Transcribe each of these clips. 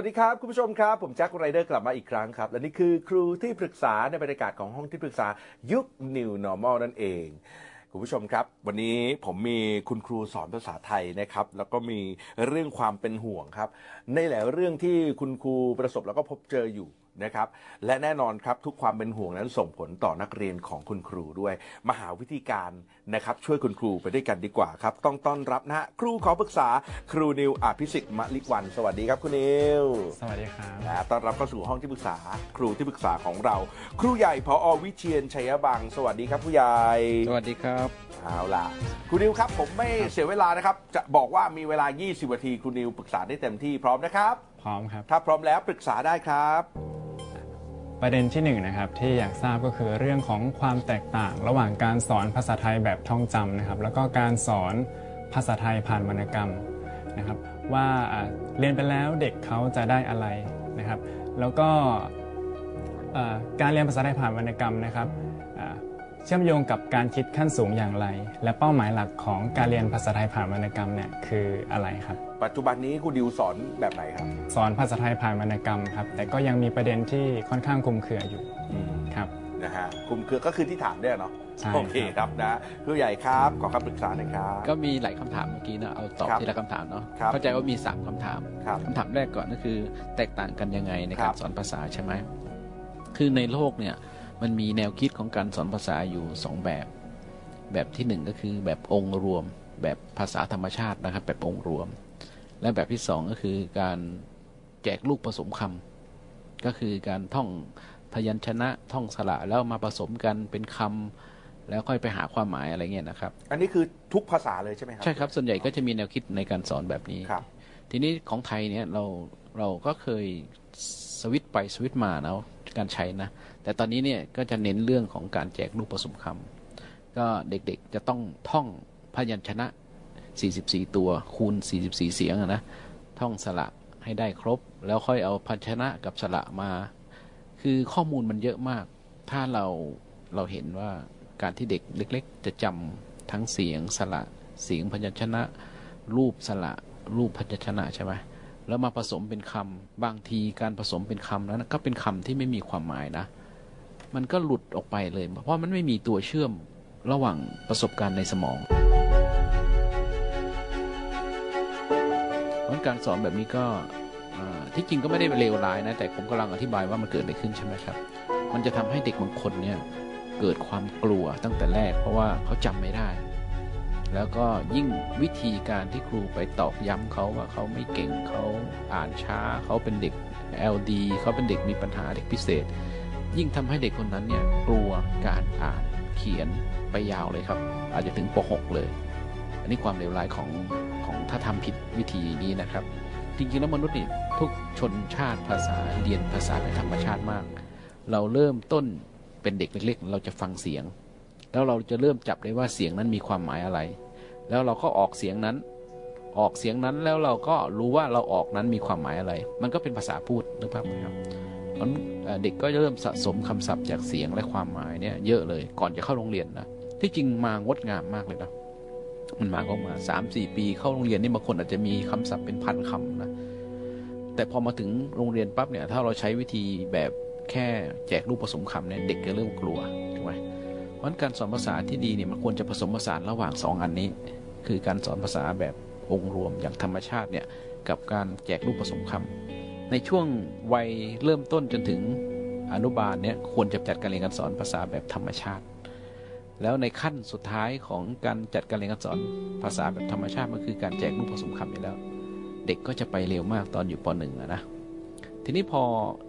วัสดีครับ คุณผู้ชมครับ ผมแจ็คไรเดอร์กลับมาอีกครั้งครับ และนี่คือครูที่ปรึกษาในบรรยากาศของห้องที่ปรึกษายุค New Normal นั่นเอง คุณผู้ชมครับ วันนี้ผมมีคุณครูสอนภาษาไทยนะครับ แล้วก็มีเรื่องความเป็นห่วงครับ ในหลายเรื่องที่คุณครูประสบแล้วก็พบเจออยู่ นะครับและแน่นอนครับทุกความเป็นห่วงนั้นส่งผลต่อนักเรียนของคุณครูด้วยมาหาวิธีการนะครับช่วยคุณครูไปด้วยกันดีกว่าครับ ต้องต้อนรับนะฮะครูขอปรึกษาครูนิวอภิสิทธิ์มะลิวัน สวัสดีครับคุณนิวสวัสดีครับ นะต้อนรับเข้าสู่ห้องที่ปรึกษา ครูที่ปรึกษาของเรา ครูใหญ่พออวิเชียนชัยบัง สวัสดีครับผู้ใหญ่ สวัสดีครับ เอาล่ะครูนิวครับผมไม่เสียเวลานะครับ จะบอกว่ามีเวลา 20 นาทีครูนิวปรึกษาได้เต็มที่พร้อมนะครับ พร้อมครับ ถ้าพร้อมแล้วปรึกษาได้ครับ ประเด็นที่หนึ่งนะครับที่อยากทราบก็คือเรื่องของความแตกต่าง ระหว่างการสอนภาษาไทยแบบท่องจำนะครับ แล้วก็การสอนภาษาไทยผ่านวรรณกรรมนะครับ ว่าเรียนไปแล้วเด็กเขาจะได้อะไรนะครับ แล้วก็การเรียนภาษาไทยผ่านวรรณกรรมนะครับเชื่อมโยงกับการคิดขั้นสูงอย่างไร และเป้าหมายหลักของการเรียนภาษาไทยผ่านวรรณกรรมเนี่ยคืออะไรครับ ปัจจุบันนี้ครูดิวสอนแบบไหนครับ สอนภาษาไทยผ่านวรรณกรรมครับ แต่ก็ยังมีประเด็นที่ค่อนข้างคลุมเครืออยู่ครับนะฮะคุมเครือก็คือที่ถามเนี่ยเนาะใช่โอเคครับนะครูใหญ่ครับขอคำปรึกษาหน่อยครับ ก็มีหลายคำถามเมื่อกี้นะเอาตอบครับทีละคำถามเนาะครับเข้าใจว่ามี 3คำถามครับคำถามแรกก่อนก็คือ แตกต่างกันยังไงในครัการบสอนภาษาใช่ไหมคือในโลกเนี่ยมันมีแนวคิดของการสอนภาษาอยู่ 2 แบบ แบบที่ 1 ก็คือแบบองค์รวม แบบภาษาธรรมชาตินะครับ แบบองค์รวม และแบบที่2ก็คือการแจกลูกผสมคำก็คือการท่องพยัญชนะท่องสระแล้วมาผสมกันเป็นคำแล้วค่อยไปหาความหมายอะไรเงี้ยนะครับ อันนี้คือทุกภาษาเลยใช่ไหมครับใช่ครับส่วนใหญ่ก็จะมีแนวคิดในการสอนแบบนี้ครับ ทีนี้ของไทยเนี่ยเราเราก็เคยสวิตช์ไปสวิตช์มานะการใช้นะ แต่ตอนนี้เนี่ยก็จะเน้นเรื่องของการแจกลูกผสมคำก็เด็กๆจะต้องท่องพยัญชนะ 44 ตัวคูณ 44 เสียงนะท่องสระให้ได้ครบ แล้วค่อยเอาพยัญชนะกับสระมา คือข้อมูลมันเยอะมาก ถ้าเราเราเห็นว่าการที่เด็กเล็ก ๆ จะจำทั้งเสียงสระเสียงพยัญชนะ รูปสระรูปพยัญชนะใช่ไหมแล้วมาผสมเป็นคำบางทีการผสมเป็นคำนั้นก็เป็นคำที่ไม่มีความหมายนะ มันก็หลุดออกไปเลย เพราะมันไม่มีตัวเชื่อมระหว่างประสบการณ์ในสมอง เพราะการสอนแบบนี้ก็ที่จริงก็ไม่ได้เลวร้ายนะ แต่ผมกำลังอธิบายว่ามันเกิดอะไรขึ้นใช่ไหมครับ มันจะทำให้เด็กบางคนเนี่ยเกิดความกลัวตั้งแต่แรก เพราะว่าเขาจำไม่ได้ แล้วก็ยิ่งวิธีการที่ครูไปตอกย้ำเขาว่าเขาไม่เก่งเขาอ่านช้าเขาเป็นเด็ก LD เขาเป็นเด็กมีปัญหาเด็กพิเศษ ยิ่งทำให้เด็กคนนั้นเนี่ยกลัวการอ่านเขียนไปยาวเลยครับ อาจจะถึงป .6 เลย อันนี้ความเลวร้ายของ ของถ้าทำผิดวิธีนี้นะครับ จริงๆแล้วมนุษย์นี่ทุกชนชาติภาษาเรียนภาษาเป็นธรรมชาติมาก เราเริ่มต้นเป็นเด็กเล็กๆ เราจะฟังเสียง แล้วเราจะเริ่มจับได้ว่าเสียงนั้นมีความหมายอะไร แล้วเราก็ออกเสียงนั้น ออกเสียงนั้นแล้วเราก็รู้ว่าเราออกนั้นมีความหมายอะไร มันก็เป็นภาษาพูดนึกภาพไหมครับเพราะฉะนั้นเด็กก็จะเริ่มสะสมคำศัพท์จากเสียงและความหมายเนี่ยเยอะเลยก่อนจะเข้าโรงเรียนนะที่จริงมางดงามมากเลยนะ มันมาก็มาสามสี่ปีเข้าโรงเรียนนี่บางคนอาจจะมีคำศัพท์เป็นพันคำนะแต่พอมาถึงโรงเรียนปั๊บเนี่ย ถ้าเราใช้วิธีแบบแค่แจกรูปผสมคำเนี่ยเด็กจะเริ่มกลัวถูกไหมเพราะนั้นการสอนภาษาที่ดีเนี่ยมันควรจะผสมผสานระหว่างสองอันนี้ คือการสอนภาษาแบบองค์รวมอย่างธรรมชาติเนี่ยกับการแจกรูปผสมคำในช่วงวัยเริ่มต้นจนถึงอนุบาลเนี่ยควรจะจัดการเรียนการสอนภาษาแบบธรรมชาติ แล้วในขั้นสุดท้ายของการจัดการเรียนการสอนภาษาแบบธรรมชาติมันคือการแจกรูปผสมคำอยู่แล้ว เด็กก็จะไปเร็วมากตอนอยู่ปหนึ่งอะนะ ทีนี้พอ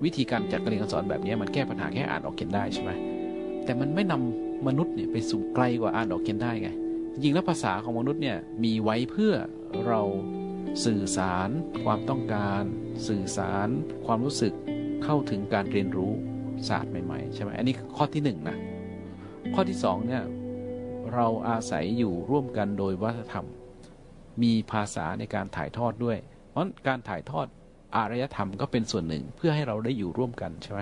วิธีการจัดการเรียนการสอนแบบนี้มันแก้ปัญหาแค่อ่านออกเขียนได้ใช่ไหมแต่มันไม่นำมนุษย์เนี่ยไปสู่ไกลกว่าอ่านออกเขียนได้ไง จริงแล้วภาษาของมนุษย์เนี่ยมีไว้เพื่อเราสื่อสาร ความต้องการ สื่อสาร ความรู้สึกเข้าถึงการเรียนรู้ศาสตร์ใหม่ๆใช่ไหมอันนี้ข้อที่หนึ่งนะ ข้อที่สองเนี่ยเราอาศัยอยู่ร่วมกันโดยวัฒนธรรม มีภาษาในการถ่ายทอดด้วย เพราะการถ่ายทอดอารยธรรมก็เป็นส่วนหนึ่งเพื่อให้เราได้อยู่ร่วมกันใช่ไหม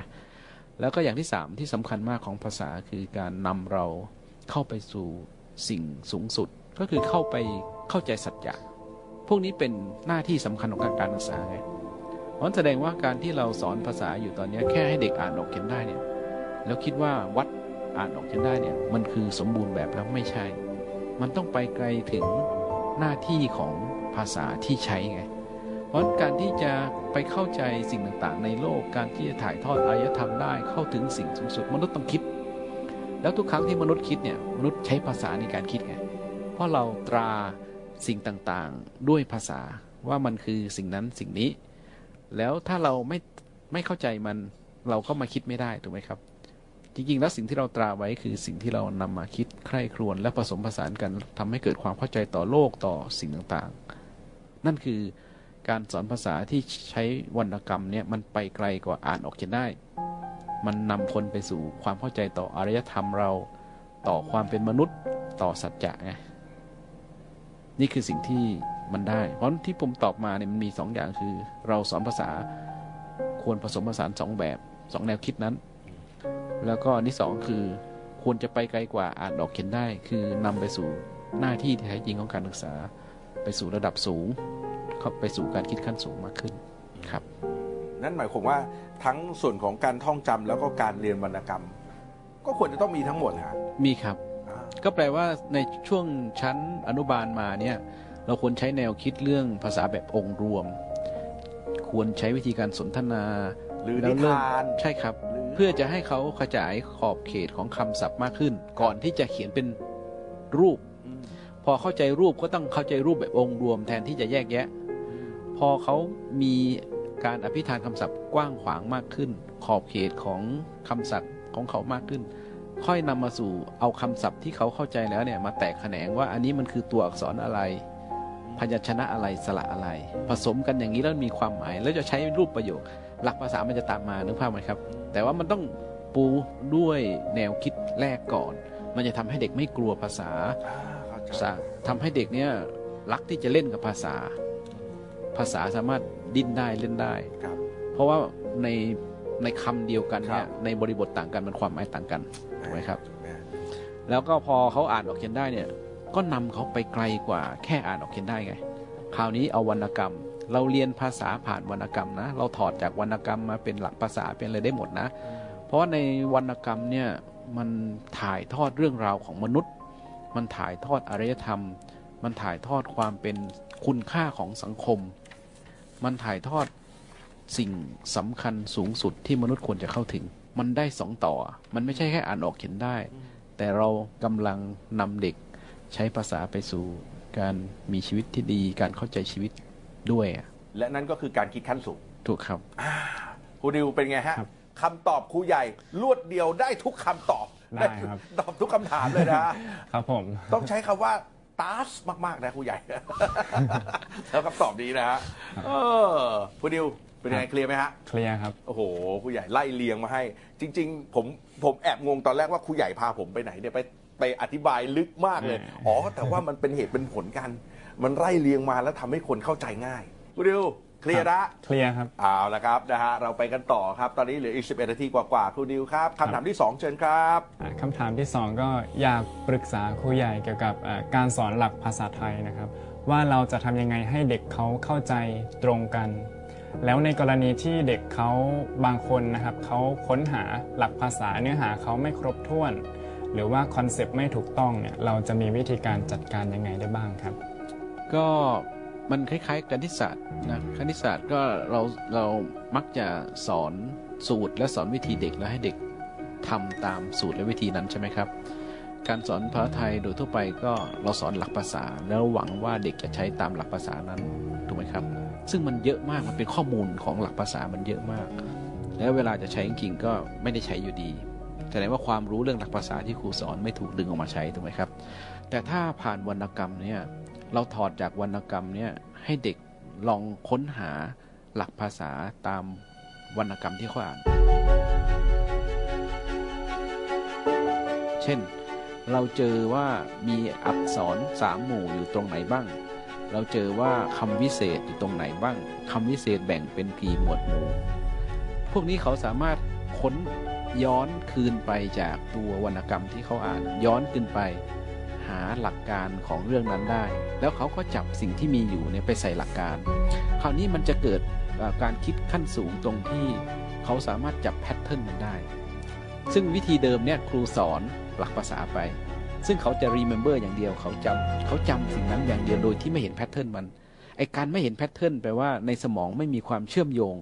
แล้วก็อย่างที่สามที่สำคัญมากของภาษาคือการนำเราเข้าไปสู่สิ่งสูงสุด ก็คือเข้าไปเข้าใจสัจจะพวกนี้เป็นหน้าที่สำคัญของการการศึกษาไงเพราะแสดงว่าการที่เราสอนภาษาอยู่ตอนนี้แค่ให้เด็กอ่านออกเขียนได้เนี่ยแล้วคิดว่าวัด อ่านออกเขียนได้เนี่ยมันคือสมบูรณ์แบบแล้วไม่ใช่ มันต้องไปไกลถึงหน้าที่ของภาษาที่ใช้ไง เพราะการที่จะไปเข้าใจสิ่งต่างๆ ในโลกการที่จะถ่ายทอดอารยธรรมได้เข้าถึงสิ่งสูงสุดมนุษย์ต้องคิด แล้วทุกครั้งที่มนุษย์คิดเนี่ยมนุษย์ใช้ภาษาในการคิดไง เพราะเราตราสิ่งต่างๆด้วยภาษาว่ามันคือสิ่งนั้นสิ่งนี้ แล้วถ้าเราไม่ไม่เข้าใจมันเราก็มาคิดไม่ได้ถูกไหมครับ จริงๆ แล้วสิ่งที่เราตราไว้คือสิ่งที่เรานำมาคิดใคร่ครวญและผสมผสานกันทำให้เกิดความเข้าใจต่อโลกต่อสิ่งต่างๆ นั่นคือการสอนภาษาที่ใช้วรรณกรรมเนี่ยมันไปไกลกว่าอ่านออกเขียนได้ มันนำคนไปสู่ความเข้าใจต่ออารยธรรมเรา ต่อความเป็นมนุษย์ต่อสัจจะไงนี่คือสิ่งที่มันได้ เพราะที่ผมตอบมาเนี่ยมันมีสองอย่างคือ เราสอนภาษาควรผสมผสานสองแบบสองแนวคิดนั้น แล้วก็อันที่สองคือควรจะไปไกลกว่าอ่านออกเขียนได้ คือนำไปสู่หน้าที่ที่แท้จริงของการศึกษา ไปสู่ระดับสูงเข้าไปสู่การคิดขั้นสูงมากขึ้นครับ นั่นหมายความว่าทั้งส่วนของการท่องจำแล้วก็การเรียนวรรณกรรม ก็ควรจะต้องมีทั้งหมดนะมีครับอ่าก็แปลว่าในช่วงชั้นอนุบาลมาเนี่ยเราควรใช้แนวคิดเรื่องภาษาแบบองค์รวม ควรใช้วิธีการสนทนาหรือแล้นิวเริ่มทานใช่ครับหรือ เพื่อจะให้เขาขยายขอบเขตของคำศัพท์มากขึ้น ก่อนที่จะเขียนเป็นรูปอืมพอเข้าใจรูปก็ต้องเข้าใจรูปแบบองค์รวมแทนที่จะแยกแยะ พอเขามีการอภิธานคำศัพท์กว้างขวางมากขึ้น ขอบเขตของคำศัพท์ของเขามากขึ้น ค่อยนำมาสู่เอาคำศัพท์ที่เขาเข้าใจแล้วเนี่ยมาแตกแขนงว่าอันนี้มันคือตัวอักษรอะไรพยัญชนะอะไรสระอะไร ผสมกันอย่างนี้แล้วมีความหมาย แล้วจะใช้รูปประโยค หลักภาษามันจะตามมานึกภาพไหมครับ แต่ว่ามันต้องปูด้วยแนวคิดแรกก่อน มันจะทำให้เด็กไม่กลัวภาษาอ่าเข้าใจภาษาทำให้เด็กเนี่ยรักที่จะเล่นกับภาษา ภาษาสามารถดิ้นได้เล่นได้ครับเพราะว่าในในคำเดียวกันเนี่คยรับในบริบทต่างกันมันความหมายต่างกันถูกไหมครับถูกไหมแล้วก็พอเขาอ่านออกเขียนได้เนี่ยก็นำเขาไปไกลกว่าแค่อ่านออกเขียนได้ไง คราวนี้เอาวรรณกรรม เราเรียนภาษาผ่านวรรณกรรมนะ เราถอดจากวรรณกรรมมาเป็นหลักภาษาเป็นอะไรได้หมดนะ เพราะว่าในวรรณกรรมเนี่ยมันถ่ายทอดเรื่องราวของมนุษย์ มันถ่ายทอดอารยธรรม มันถ่ายทอดความเป็นคุณค่าของสังคม มันถ่ายทอดสิ่งสำคัญสูงสุดที่มนุษย์ควรจะเข้าถึง มันได้สองต่อ มันไม่ใช่แค่อ่านออกเขียนได้ แต่เรากำลังนำเด็กใช้ภาษาไปสู่การมีชีวิตที่ดี การเข้าใจชีวิต ด้วยอะและนั่นก็คือการคิดขั้นสูงถูกครับ ครูดิวเป็นไงฮะครับคำตอบครูใหญ่รวดเดียวได้ทุกคำตอบได้ครับ ตอบทุกคำถามเลยนะ ครับผม ต้องใช้คำว่าตาสมาก ๆ นะครูใหญ่ แล้วคำตอบนี้นะฮะเออครูดิวเป็นยังไงเคลียร์ไหมฮะ เคลียร์ครับ โอ้โหครูใหญ่ไล่เลียงมาให้ จริง ๆ ผมผมแอบงงตอนแรกว่าครูใหญ่พาผมไปไหนเนี่ยไปไปอธิบายลึกมากเลยอืมอ๋อ แต่ว่ามันเป็นเหตุเป็นผลกัน มันไล่เลียงมาแล้วทำให้คนเข้าใจง่ายครูดิวเคลียร์ละเคลียร์ครับ เอาละครับนะฮะเราไปกันต่อครับ ตอนนี้เหลืออีก 11 นาทีกว่าๆครูดิวครับคำถามที่ 2 เชิญครับ อ่าคำถามที่ 2 ก็อยากปรึกษาครูใหญ่เกี่ยวกับอ่าการสอนหลักภาษาไทยนะครับ ว่าเราจะทำยังไงให้เด็กเขาเข้าใจตรงกัน แล้วในกรณีที่เด็กเขาบางคนนะครับเขาค้นหาหลักภาษาเนื้อหาเขาไม่ครบถ้วน หรือว่าคอนเซปต์ไม่ถูกต้องเนี่ยเราจะมีวิธีการจัดการยังไงได้บ้างครับ ก็มันคล้ายๆคณิตศาสตร์นะคณิตศาสตร์ก็เราเรามักจะสอนสูตรและสอนวิธีเด็กแล้วให้เด็กทำตามสูตรและวิธีนั้นใช่ไหมครับ การสอนภาษาไทยโดยทั่วไปก็เราสอนหลักภาษา แล้วหวังว่าเด็กจะใช้ตามหลักภาษานั้นถูกไหมครับ ซึ่งมันเยอะมากมันเป็นข้อมูลของหลักภาษามันเยอะมาก แล้วเวลาจะใช้จริงก็ไม่ได้ใช้อยู่ดีแสดงว่าความรู้เรื่องหลักภาษาที่ครูสอนไม่ถูกดึงออกมาใช้ถูกไหมครับ แต่ถ้าผ่านวรรณกรรมเนี่ย เราถอดจากวรรณกรรมเนี่ยให้เด็กลองค้นหาหลักภาษาตามวรรณกรรมที่เขาอ่าน เช่น เราเจอว่ามีอักษรสามหมู่อยู่ตรงไหนบ้าง เราเจอว่าคำวิเศษอยู่ตรงไหนบ้าง คำวิเศษแบ่งเป็นกี่หมวดหมู่ พวกนี้เขาสามารถค้นย้อนคืนไปจากตัววรรณกรรมที่เขาอ่าน ย้อนขึ้นไป หาหลักการของเรื่องนั้นได้ แล้วเขาก็จับสิ่งที่มีอยู่เนี่ยไปใส่หลักการ คราวนี้มันจะเกิดการคิดขั้นสูงตรงที่เขาสามารถจับแพทเทิร์นมันได้ ซึ่งวิธีเดิมเนี่ยครูสอนหลักภาษาไป ซึ่งเขาจะ remember อย่างเดียวเขาจำเขาจำสิ่งนั้นอย่างเดียวโดยที่ไม่เห็น pattern มันไอการไม่เห็น pattern แปลว่าในสมองไม่มีความเชื่อมโยง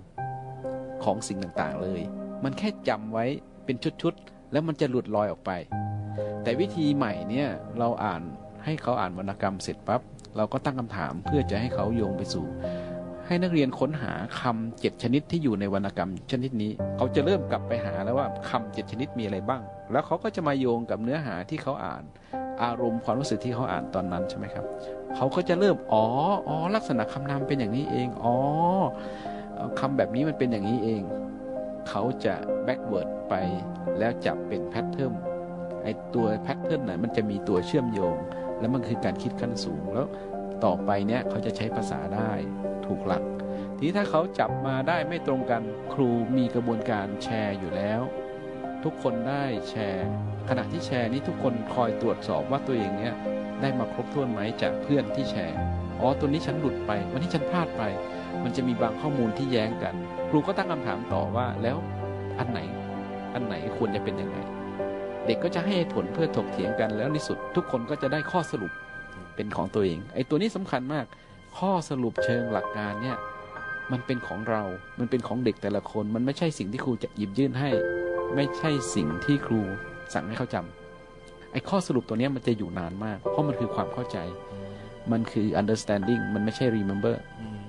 ของสิ่งต่างๆเลย มันแค่จำไว้เป็นชุดๆ แล้วมันจะหลุดลอยออกไป แต่วิธีใหม่เนี่ยเราอ่านให้เขาอ่านวรรณกรรมเสร็จปั๊บเราก็ตั้งคำถามเพื่อจะให้เขาโยงไปสู่ ให้นักเรียนค้นหาคำเจ็ดชนิดที่อยู่ในวรรณกรรมชนิดนี้ เขาจะเริ่มกลับไปหาแล้วว่าคำเจ็ดชนิดมีอะไรบ้าง แล้วเขาก็จะมาโยงกับเนื้อหาที่เขาอ่าน อารมณ์ความรู้สึกที่เขาอ่านตอนนั้นใช่ไหมครับ เขาก็จะเริ่มอ๋ออ๋อลักษณะคำนามเป็นอย่างนี้เองอ๋อคำแบบนี้มันเป็นอย่างนี้เอง เขาจะ backward ไปแล้วจับเป็น pattern ไอตัว pattern น่ะมันจะมีตัวเชื่อมโยง แล้วมันคือการคิดขั้นสูงแล้วต่อไปเนี่ยเขาจะใช้ภาษาได้ถูกหลัก ทีนี้ถ้าเขาจับมาได้ไม่ตรงกันครูมีกระบวนการแชร์อยู่แล้ว ทุกคนได้แชร์ ขณะที่แชร์นี้ทุกคนคอยตรวจสอบว่าตัวเองเนี่ยได้มาครบถ้วนไหมจากเพื่อนที่แชร์อ๋อตัวนี้ฉันหลุดไป วันนี้ฉันพลาดไป มันจะมีบางข้อมูลที่แย้งกัน ครูก็ตั้งคำถามต่อว่าแล้วอันไหนอันไหนควรจะเป็นยังไง เด็กก็จะให้เหตุผลเพื่อถกเถียงกันแล้วในสุด ทุกคนก็จะได้ข้อสรุปเป็นของตัวเอง ไอ้ตัวนี้สำคัญมาก ข้อสรุปเชิงหลักการเนี่ยมันเป็นของเรา มันเป็นของเด็กแต่ละคน มันไม่ใช่สิ่งที่ครูจะหยิบยื่นให้ ไม่ใช่สิ่งที่ครูสั่งให้เขาจำไอ้ข้อสรุปตัวเนี้ยมันจะอยู่นานมาก เพราะมันคือความเข้าใจ มันคือ understanding มันไม่ใช่ remember อืม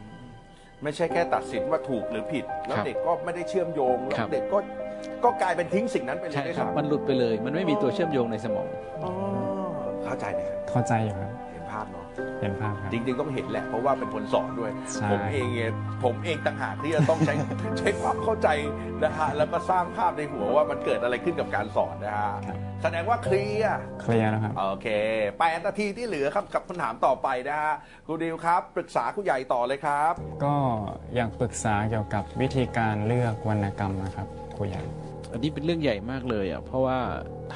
ไม่ใช่แค่ตัดสินว่าถูกหรือผิด แล้วครับเด็กก็ไม่ได้เชื่อมโยง แล้ครัวบเด็กก็ ก็กลายเป็นทิ้งสิ่งนั้นไปเลยใช่ด้วยครับซ้ำมันหลุดไปเลย มันไม่มีตัวเชื่อมโยงในสมองอ๋อเข้าใจไหมครับเข้าใจอยู่ครับเห็นภาพเนาะเห็นภาพครับจริงๆต้องเห็นแหละเพราะว่าเป็นคนสอนด้วยใช่ผมเองเนี่ยผมเองต่างหากที่จะต้องใช้ใช้ความเข้าใจนะฮะแล้วก็สร้างภาพในหัวว่ามันเกิดอะไรขึ้นกับการสอนนะฮะครับแสดงว่าเคลียร์เคลียร์แล้วครับโอเคแปดนาทีที่เหลือครับกับคำถามต่อไปนะฮะครูดิวครับ ปรึกษาครูใหญ่ต่อเลยครับ ก็อยากปรึกษาเกี่ยวกับวิธีการเลือกวรรณกรรมนะครับ ครูใหญ่อันนี้เป็นเรื่องใหญ่มากเลยอะเพราะว่า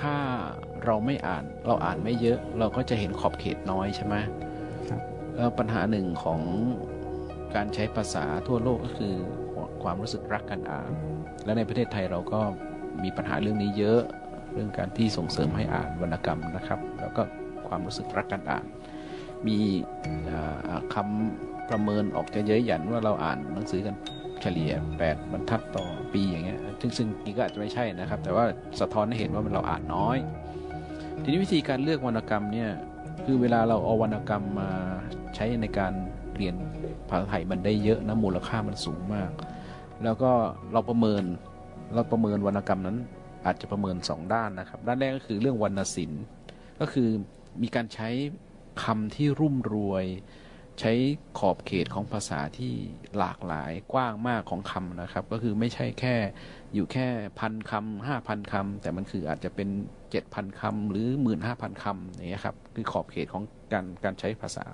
ถ้าเราไม่อ่านเราอ่านไม่เยอะ เราก็จะเห็นขอบเขตน้อยใช่ไหมครับแล้วปัญหาหนึ่งของการใช้ภาษาทั่วโลกก็คือความรู้สึกรักการอ่าน และในประเทศไทยเราก็มีปัญหาเรื่องนี้เยอะเรื่องการที่ส่งเสริมให้อ่านวรรณกรรมนะครับ แล้วก็ความรู้สึกรักการอ่าน มีอ่าคำประเมินออกจะเย้ยหยันว่าเราอ่านหนังสือกัน เฉลี่ย 8 บรรทัดต่อปีอย่างเงี้ยซึ่งซึ่งจริงก็อาจจะไม่ใช่นะครับ แต่ว่าสะท้อนให้เห็นว่ามันเราอ่านน้อย ทีนี้วิธีการเลือกวรรณกรรมเนี่ยคือเวลาเราเอาวรรณกรรมมาใช้ในการเรียนภาษาไทยมันได้เยอะนะมูลค่ามันสูงมาก แล้วก็เราประเมินเราประเมินวรรณกรรมนั้นอาจจะประเมินสองด้านนะครับ ด้านแรกก็คือเรื่องวรรณศิลป์ ก็คือมีการใช้คำที่รุ่มรวย ใช้ขอบเขตของภาษาที่หลากหลายกว้างมากของคำนะครับ ก็คือไม่ใช่แค่อยู่แค่พันคำห้าพันคำแต่มันคืออาจจะเป็นเจ็ดพันคำหรือหมื่นห้าพันคำอย่างเงี้ยครับคือขอบเขตของการการใช้ภาษา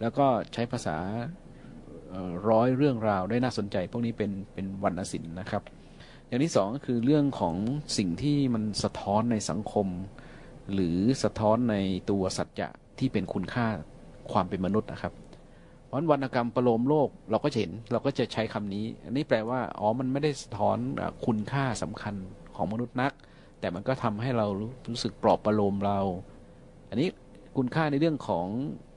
แล้วก็ใช้ภาษาร้อยเรื่องราวได้น่าสนใจ พวกนี้เป็นเป็นวรรณศิลป์นะครับ อย่างที่สองก็คือเรื่องของสิ่งที่มันสะท้อนในสังคม หรือสะท้อนในตัวสัจจะที่เป็นคุณค่า ความเป็นมนุษย์นะครับ เพราะฉะนั้นวรรณกรรมประโลมโลกเราก็จะเห็นเราก็จะใช้คำนี้ อันนี้แปลว่าอ๋อมันไม่ได้สะท้อนอะคุณค่าสำคัญของมนุษย์นัก แต่มันก็ทำให้เรารู้รู้สึกปลอบประโลมเรา อันนี้คุณค่าในเรื่องของ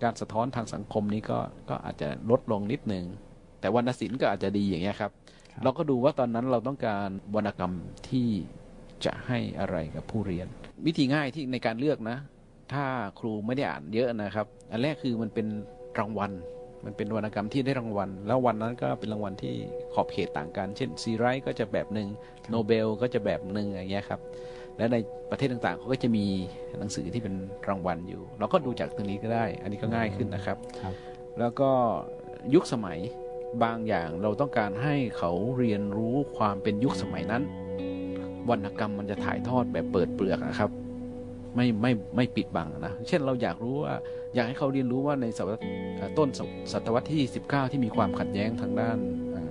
การสะท้อนทางสังคมนี้ก็ก็อาจจะลดลงนิดนึงแต่วรรณศิลป์ก็อาจจะดีอย่างเงี้ยครับครับ เราก็ดูว่าตอนนั้นเราต้องการวรรณกรรมที่จะให้อะไรกับผู้เรียน วิธีง่ายที่ในการเลือกนะ ถ้าครูไม่ได้อ่านเยอะนะครับ อันแรกคือมันเป็นรางวัล มันเป็นวรรณกรรมที่ได้รางวัล แล้ววันนั้นก็เป็นรางวัลที่ขอบเขตต่างกัน เช่นซีไรต์ก็จะแบบหนึ่งโนเบลก็จะแบบหนึ่งอย่างเงี้ยครับและในประเทศต่างๆเขาก็จะมีหนังสือที่เป็นรางวัลอยู่ เราก็ดูจากตรงนี้ก็ได้ อันนี้ก็ง่ายขึ้นนะครับครับแล้วก็ยุคสมัยบางอย่างเราต้องการให้เขาเรียนรู้ความเป็นยุคสมัยนั้น วรรณกรรมมันจะถ่ายทอดแบบเปิดเปลือกนะครับ ไม่ไม่ไม่ปิดบังนะเช่นเราอยากรู้ว่าอยากให้เขาเรียนรู้ว่าในศตวรรษเอ่อต้นศตศตวรรษที่19 ที่มีความขัดแย้งทางด้านเอ่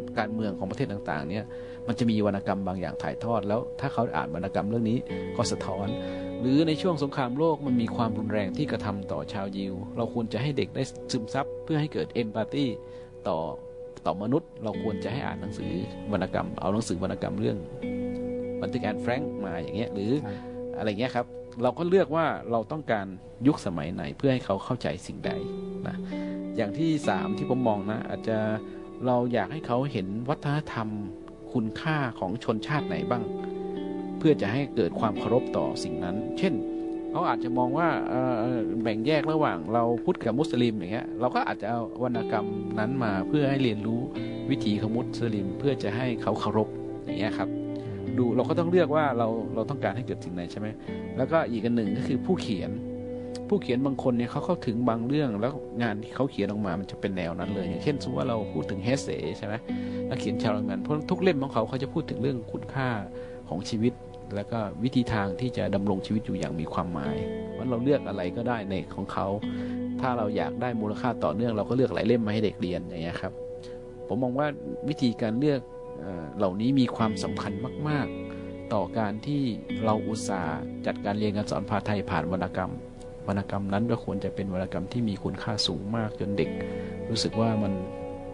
อการเมืองของประเทศต่างๆเนี่ยมันจะมีวรรณกรรมบางอย่างถ่ายทอด แล้วถ้าเขาอ่านวรรณกรรมเรื่องนี้ก็สะท้อน หรือในช่วงสงครามโลกมันมีความรุนแรงที่กระทำต่อชาวยิว เราควรจะให้เด็กได้ซึมซับเพื่อให้เกิดเอมพัตตีต่อต่อมนุษย์ เราควรจะให้อ่านหนังสือวรรณกรรม เอาหนังสือวรรณกรรมเรื่องบันทึกแอนแฟรงค์มาอย่างเงี้ยหรือครับอะไรเงี้ยครับ เราก็เลือกว่าเราต้องการยุคสมัยไหนเพื่อให้เขาเข้าใจสิ่งใดนะอย่างที่สามที่ผมมองนะ อาจจะเราอยากให้เขาเห็นวัฒนธรรม คุณค่าของชนชาติไหนบ้าง เพื่อจะให้เกิดความเคารพต่อสิ่งนั้น เช่นเขาอาจจะมองว่าแบ่งแยกระหว่างเราพุทธกับมุสลิมอย่างเงี้ยเราก็อาจจะเอาวรรณกรรมนั้นมาเพื่อให้เรียนรู้วิถีของมุสลิม เพื่อจะให้เขาเคารพอย่างเงี้ยครับ ดูเราก็ต้องเลือกว่าเราเราต้องการให้เกิดสิ่งไหนใช่ไหมแล้วก็อีกอันหนึ่งก็คือผู้เขียน ผู้เขียนบางคนเนี่ยเขาเข้าถึงบางเรื่องแล้วงานที่เขาเขียนออกมามันจะเป็นแนวนั้นเลย อย่างเช่นสมมติว่าเราพูดถึงเฮสเซใช่ไหมนักเขียนชาวอังกฤษเพราะทุกเล่มของเขาเขาจะพูดถึงเรื่องคุณค่าของชีวิต แล้วก็วิธีทางที่จะดำรงชีวิตอยู่อย่างมีความหมายว่าเราเลือกอะไรก็ได้ในของเขา ถ้าเราอยากได้มูลค่าต่อเนื่อง เราก็เลือกหลายเล่มมาให้เด็กเรียนอย่างเงี้ยครับผมมองว่าวิธีการเลือก เอ่อเหล่านี้มีความสำคัญมาก ๆ ต่อการที่เราอุตส่าห์จัดการเรียนการสอนภาษาไทยผ่านวรรณกรรม วรรณกรรมนั้นก็ควรจะเป็นวรรณกรรมที่มีคุณค่าสูงมากจนเด็ก รู้สึกว่ามัน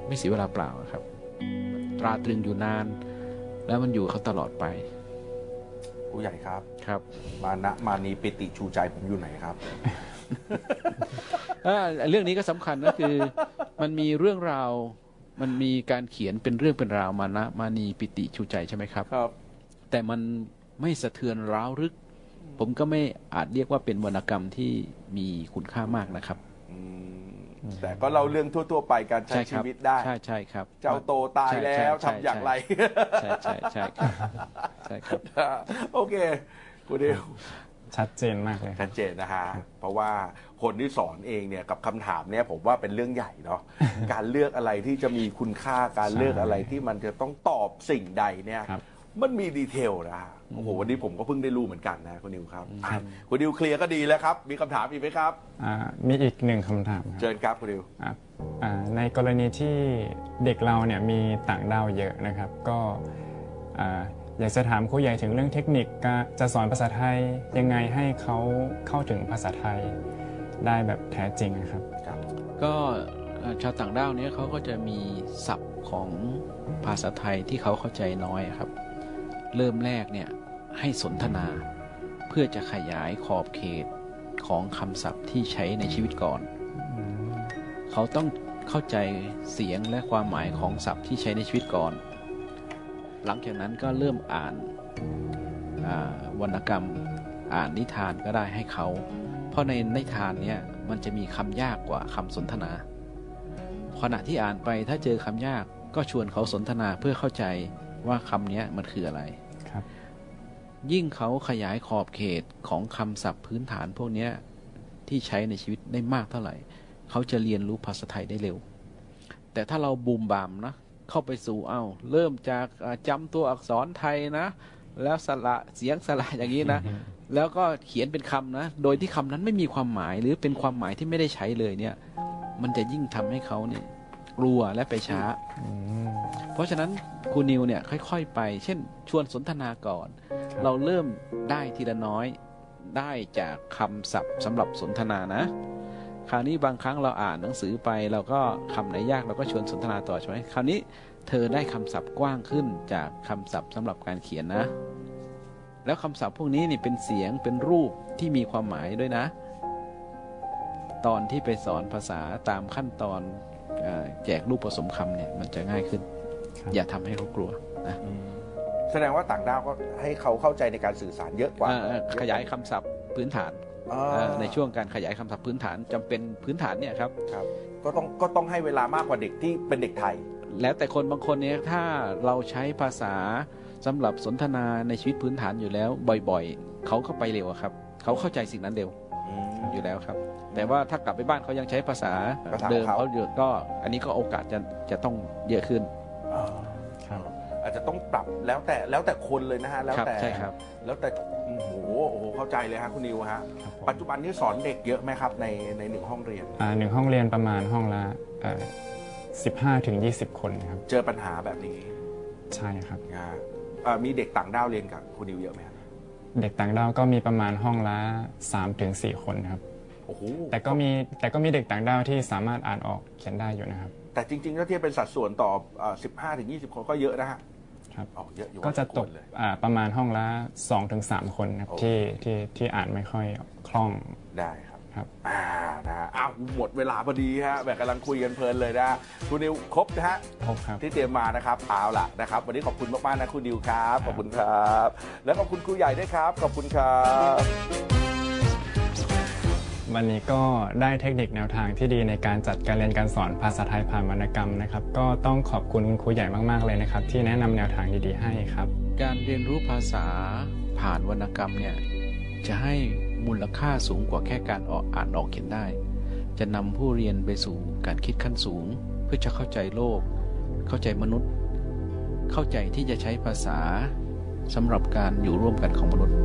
ไม่เสียเวลาเปล่าอะครับ ตราตรึงอยู่นาน แล้วมันอยู่กับเขาตลอดไปผู้ใหญ่ครับครับ มานะมานีปิติชูใจผมอยู่ไหนครับอ่าเรื่องนี้ก็สำคัญก็คือ มันมีเรื่องราว มันมีการเขียนเป็นเรื่องเป็นราวมานะมานีปิติชูใจใช่ไหมครับ ครับ แต่มันไม่สะเทือนร้าวรึก ผมก็ไม่อาจเรียกว่าเป็นวรรณกรรมที่มีคุณค่ามากนะครับอืมแต่ก็เล่าเรื่องทั่ว ๆ ไปการใช้ใช่คชีรับวิตได้ ใช่ใช่ครับ เจ้าโตตายใช่แล้วใช่ทำอย่างไร ใช่ใช่ใช่ครับ ใช่ครับ โอเคคุณดิว ชัดเจนมากเลยคชัรับดเจนนะฮะเพราะว่าคนที่สอนเองเนี่ยกับคำถามเนี่ยผมว่าเป็นเรื่องใหญ่เนาะการเลือกอะไรที่จะมีคุณค่าการเลือกอะไรที่มันจะต้องตอบสิ่งใดเนี่ยครับมันมีดีเทลนะฮะโอ้โหวันนี้ผมก็เพิ่งได้รู้เหมือนกันนะคุณนิวครับครับคุณนิวเคลียร์ก็ดีแล้วครับ มีคำถามอีกไหมครับอ่ามีอีกหนึ่งคำถามครับเชิญครับคุณนิวอะอ่าในกรณีที่เด็กเราเนี่ยมีต่างดาวเยอะนะครับ ก็ อ่าอยากจะถามครูใหญ่ถึงเรื่องเทคนิคการจะสอนภาษาไทยยังไงให้เขาเข้าถึงภาษาไทยได้แบบแท้จริงนะครับ ก็เอ่อชาวต่างด้าวเนี้เขาก็จะมีศัพท์ของภาษาไทยที่เขาเข้าใจน้อยครับ เริ่มแรกเนี่ยให้สนทนา เพื่อจะขยายขอบเขตของคำศัพท์ที่ใช้ในชีวิตก่อน เขาต้องเข้าใจเสียงและความหมายของศัพท์ที่ใช้ในชีวิตก่อน หลังจากนั้นก็เริ่มอ่านอ่าวรรณกรรมอ่านนิทานก็ได้ให้เขา เพราะในนิทานเนี่ยมันจะมีคำยากกว่าคำสนทนา ขณะที่อ่านไปถ้าเจอคำยากก็ชวนเขาสนทนาเพื่อเข้าใจว่าคำเนี้ยมันคืออะไรครับ ยิ่งเขาขยายขอบเขตของคำศัพท์พื้นฐานพวกเนี้ยที่ใช้ในชีวิตได้มากเท่าไหร่ เขาจะเรียนรู้ภาษาไทยได้เร็ว แต่ถ้าเราบูมบามนะ เข้าไปสู่เอาเริ่มจากอ่าจำตัวอักษรไทยนะ แล้วสระเสียงสระอย่างนี้นะ แล้วก็เขียนเป็นคำนะ โดยที่คำนั้นไม่มีความหมายหรือเป็นความหมายที่ไม่ได้ใช้เลยเนี่ย มันจะยิ่งทำให้เขาเนี่ยกลัวและไปช้าอืมเพราะฉะนั้นครูนิวเนี่ยค่อย ๆ ไป เช่น ชวนสนทนาก่อนครับเราเริ่มได้ทีละน้อยได้จากคำศัพท์สำหรับสนทนานะ คราวนี้บางครั้งเราอ่านหนังสือไป เราก็คำไหนยากเราก็ชวนสนทนาต่อใช่ไหมคราวนี้เธอได้คำศัพท์กว้างขึ้นจากคำศัพท์สำหรับการเขียนนะ แล้วคำศัพท์พวกนี้นี่เป็นเสียงเป็นรูปที่มีความหมายด้วยนะ ตอนที่ไปสอนภาษาตามขั้นตอนเออแจกรูปผสมคำเนี่ยมันจะง่ายขึ้นครับอย่าทำให้เขากลัวนะแสดงว่าต่างดาวก็ให้เขาเข้าใจในการสื่อสารเยอะกว่าเอ่อเอ่อขยายคำศัพท์พื้นฐานอ่าเอ่อ ในช่วงการขยายคำศัพท์พื้นฐานจำเป็นพื้นฐานเนี่ยครับครับก็ต้องก็ต้องให้เวลามากกว่าเด็กที่เป็นเด็กไทย แล้วแต่คนบางคนเนี่ยถ้าเราใช้ภาษาสำหรับสนทนาในชีวิตพื้นฐานอยู่แล้วบ่อยๆ เขาก็ไปเร็วอะครับ เขาเข้าใจสิ่งนั้นเร็วอยู่แล้วครับ แต่ว่าถ้ากลับไปบ้านเขายังใช้ภาษาภาษาของเดิมเขาเขาอยู่ก็ อันนี้ก็โอกาสจะจะต้องเยอะขึ้นครับอาจจะต้องปรับแล้วแต่แล้วแต่คนเลยนะฮะแล้วครับแต่ใช่ครับแล้วแต่ โอ้โหโอ้โหเข้าใจเลยฮะคุณนิวฮะครับผมปัจจุบันนี้สอนเด็กเยอะไหมครับในในหนึ่งห้องเรียนอ่าหนึ่งห้องเรียนประมาณห้องละสิบห้าถึงยี่สิบคนครับเจอปัญหาแบบนี้ ใช่ครับนะฮะเอ่อมีเด็กต่างด้าวเรียนกับคุณนิวเยอะไหมครับเด็กต่างดาวก็มีประมาณห้องละ3ถึง4คนครับโอ้โหแต่ก็มีแต่ก็มีเด็กต่างดาวที่สามารถอ่านออกเขียนได้อยู่นะครับ แต่จริงๆถ้าเทียบเป็นสัดส่วนต่อสิบห้าถึงยี่สิบคนก็เยอะนะฮะ ครับออกเยอะอยู่ก็จะตกพอสมควรเลยอ่าประมาณห้องละ2-3คนครับโอ้ที่ที่ที่อ่านไม่ค่อยคล่อง ได้ครับครับอ่านะฮะอ้าวหมดเวลาพอดีฮะแบบกำลังคุยกันเพลินเลยนะคุณนิวครบนะฮะพบครับที่เตรียมมานะครับเอาล่ะนะครับ วันนี้ขอบคุณมากๆนะคุณนิวครับ ขอบคุณครับ แล้วขอบคุณครูใหญ่ด้วยครับ ขอบคุณครับ วันนี้ก็ได้เทคนิคแนวทางที่ดีในการจัดการเรียนการสอนภาษาไทยผ่านวรรณกรรมนะครับ ก็ต้องขอบคุณคุณครูใหญ่มากๆเลยนะครับ ที่แนะนำแนวทางดีๆให้ครับ การเรียนรู้ภาษาผ่านวรรณกรรมเนี่ยจะให้มูลค่าสูงกว่าแค่การออกอ่านออกเขียนได้ จะนำผู้เรียนไปสู่การคิดขั้นสูง เพื่อจะเข้าใจโลก เข้าใจมนุษย์ เข้าใจที่จะใช้ภาษาสำหรับการอยู่ร่วมกันของมนุษย์